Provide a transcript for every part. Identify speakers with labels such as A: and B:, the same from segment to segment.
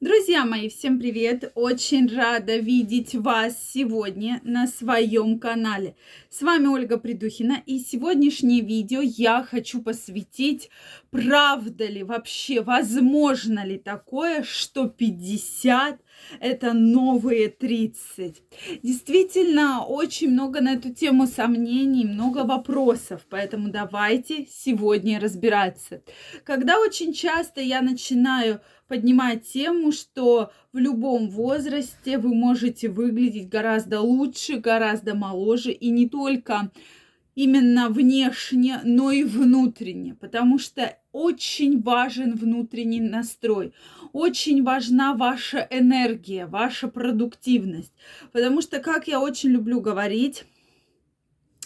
A: Друзья мои, всем привет! Очень рада видеть вас сегодня на своем канале. С вами Ольга Придухина, и сегодняшнее видео я хочу посвятить, правда ли вообще, возможно ли такое, что 50 это новые 30. Действительно, очень много на эту тему сомнений, много вопросов, поэтому давайте сегодня разбираться. Когда очень часто я начинаю поднимать тему, что в любом возрасте вы можете выглядеть гораздо лучше, гораздо моложе, и не только именно внешне, но и внутренне, потому что очень важен внутренний настрой, очень важна ваша энергия, ваша продуктивность, потому что, как я очень люблю говорить,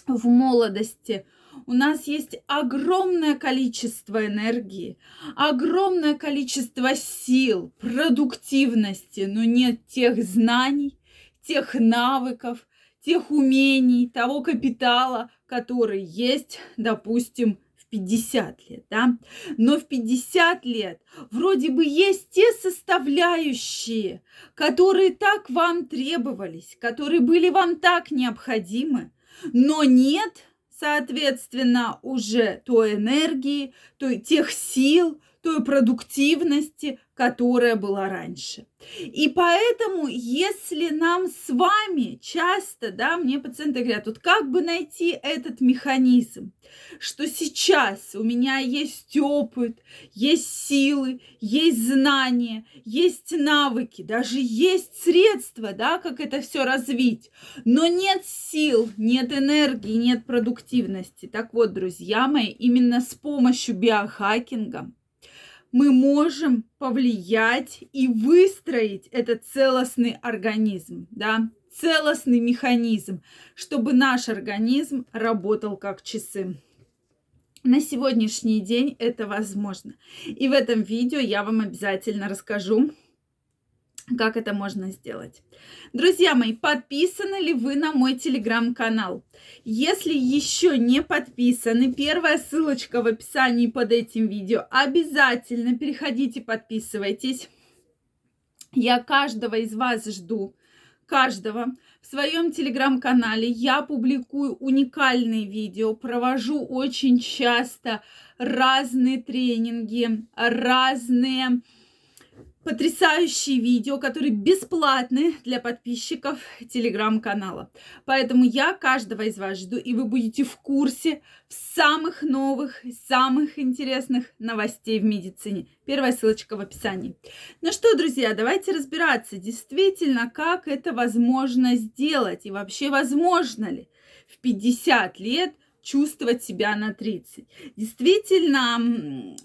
A: в молодости – у нас есть огромное количество энергии, огромное количество сил, продуктивности, но нет тех знаний, тех навыков, тех умений, того капитала, который есть, допустим, в 50 лет, да? Но в 50 лет вроде бы есть те составляющие, которые так вам требовались, которые были вам так необходимы, но нет – соответственно, уже той энергии, той, тех сил, той продуктивности, которая была раньше. И поэтому, если нам с вами часто, да, мне пациенты говорят, вот как бы найти этот механизм, что сейчас у меня есть опыт, есть силы, есть знания, есть навыки, даже есть средства, да, как это все развить, но нет сил, нет энергии, нет продуктивности. Так вот, друзья мои, именно с помощью биохакинга мы можем повлиять и выстроить этот целостный организм, да, целостный механизм, чтобы наш организм работал как часы. На сегодняшний день это возможно. И в этом видео я вам обязательно расскажу, как это можно сделать. Друзья мои, подписаны ли вы на мой телеграм-канал? Если еще не подписаны, первая ссылочка в описании под этим видео. Обязательно переходите, подписывайтесь. Я каждого из вас жду, каждого. В своем телеграм-канале я публикую уникальные видео, провожу очень часто разные тренинги, разные потрясающие видео, которые бесплатны для подписчиков телеграм-канала. Поэтому я каждого из вас жду, и вы будете в курсе самых новых, самых интересных новостей в медицине. Первая ссылочка в описании. Ну что, друзья, давайте разбираться, действительно, как это возможно сделать, и вообще возможно ли в 50 лет чувствовать себя на 30. Действительно,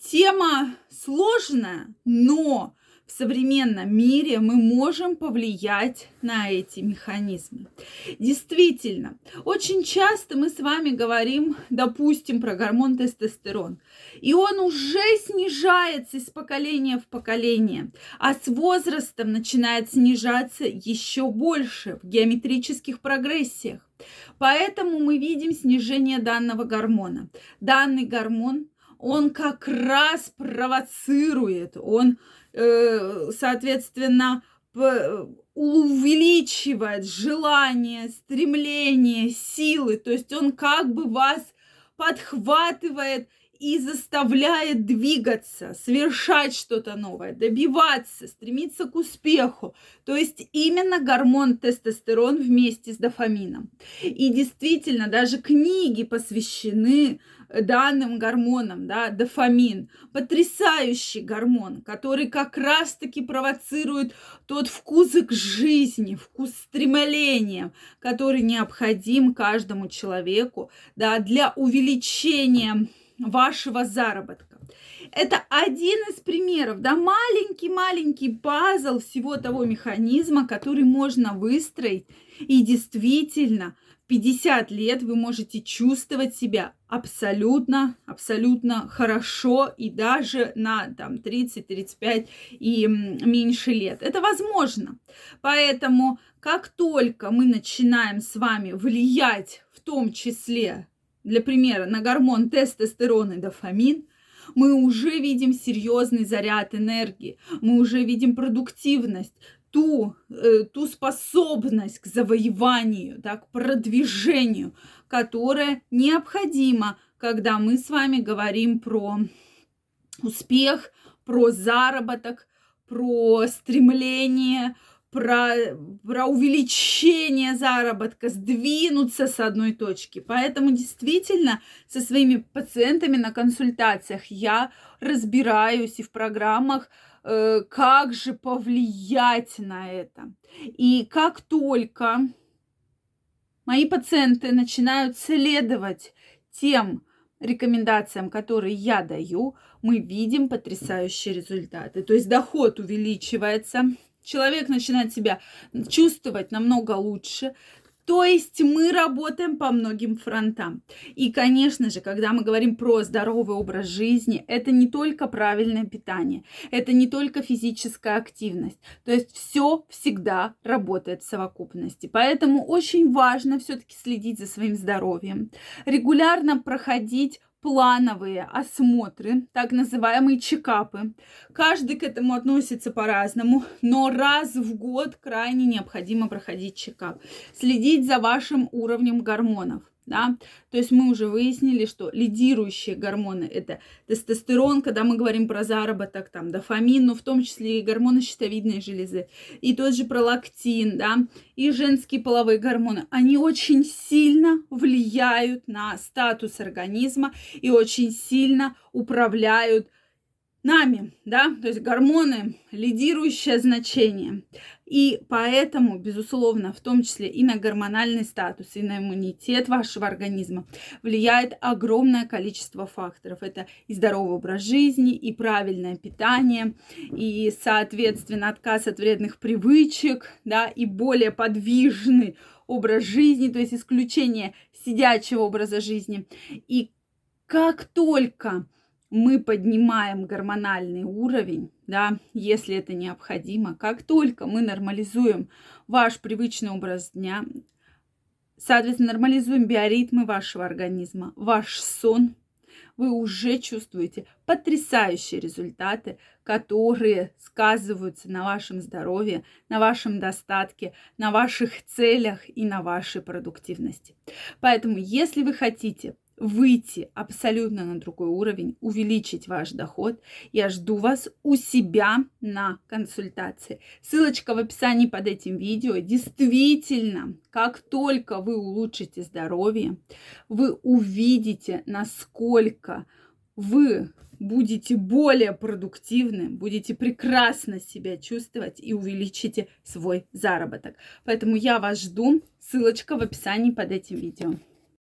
A: тема сложная, но в современном мире мы можем повлиять на эти механизмы. Действительно, очень часто мы с вами говорим, допустим, про гормон тестостерон, и он уже снижается из поколения в поколение, а с возрастом начинает снижаться еще больше в геометрических прогрессиях. Поэтому мы видим снижение данного гормона. Данный гормон, он как раз провоцирует, он, э, соответственно, увеличивает желание, стремление, силы. То есть он как бы вас подхватывает и заставляет двигаться, совершать что-то новое, добиваться, стремиться к успеху. То есть именно гормон тестостерон вместе с дофамином. И действительно, даже книги посвящены данным гормонам, да, дофамин, потрясающий гормон, который как раз-таки провоцирует тот вкус к жизни, вкус стремления, который необходим каждому человеку, да, для увеличения вашего заработка. Это один из примеров, да, маленький-маленький пазл всего того механизма, который можно выстроить. И действительно, в 50 лет вы можете чувствовать себя абсолютно, абсолютно хорошо и даже на там 30, 35 и меньше лет. Это возможно. Поэтому как только мы начинаем с вами влиять в том числе для примера, на гормон тестостерон и дофамин, мы уже видим серьезный заряд энергии, мы уже видим продуктивность, ту, э, ту способность к завоеванию, да, к продвижению, которая необходима, когда мы с вами говорим про успех, про заработок, про стремление, про, про увеличение заработка, сдвинуться с одной точки. Поэтому действительно со своими пациентами на консультациях я разбираюсь и в программах, э, как же повлиять на это. И как только мои пациенты начинают следовать тем рекомендациям, которые я даю, мы видим потрясающие результаты. То есть доход увеличивается, человек начинает себя чувствовать намного лучше. То есть мы работаем по многим фронтам. И, конечно же, когда мы говорим про здоровый образ жизни, это не только правильное питание, это не только физическая активность. То есть все всегда работает в совокупности. Поэтому очень важно все-таки следить за своим здоровьем, регулярно проходить плановые осмотры, так называемые чекапы. Каждый к этому относится по-разному, но раз в год крайне необходимо проходить чекап. Следить за вашим уровнем гормонов да, то есть мы уже выяснили, что лидирующие гормоны это тестостерон, когда мы говорим про заработок, там, дофамин, но в том числе и гормоны щитовидной железы, и тот же пролактин, да, и женские половые гормоны, они очень сильно влияют на статус организма и очень сильно управляют нами, да, то есть гормоны лидирующее значение. И поэтому, безусловно, в том числе и на гормональный статус, и на иммунитет вашего организма влияет огромное количество факторов. Это и здоровый образ жизни, и правильное питание, и, соответственно, отказ от вредных привычек, да, и более подвижный образ жизни, то есть исключение сидячего образа жизни. И как только мы поднимаем гормональный уровень, да, если это необходимо, как только мы нормализуем ваш привычный образ дня, соответственно, нормализуем биоритмы вашего организма, ваш сон, вы уже чувствуете потрясающие результаты, которые сказываются на вашем здоровье, на вашем достатке, на ваших целях и на вашей продуктивности. Поэтому, если вы хотите выйти абсолютно на другой уровень, увеличить ваш доход. Я жду вас у себя на консультации. Ссылочка в описании под этим видео. Действительно, как только вы улучшите здоровье, вы увидите, насколько вы будете более продуктивны, будете прекрасно себя чувствовать и увеличите свой заработок. Поэтому я вас жду. Ссылочка в описании под этим видео.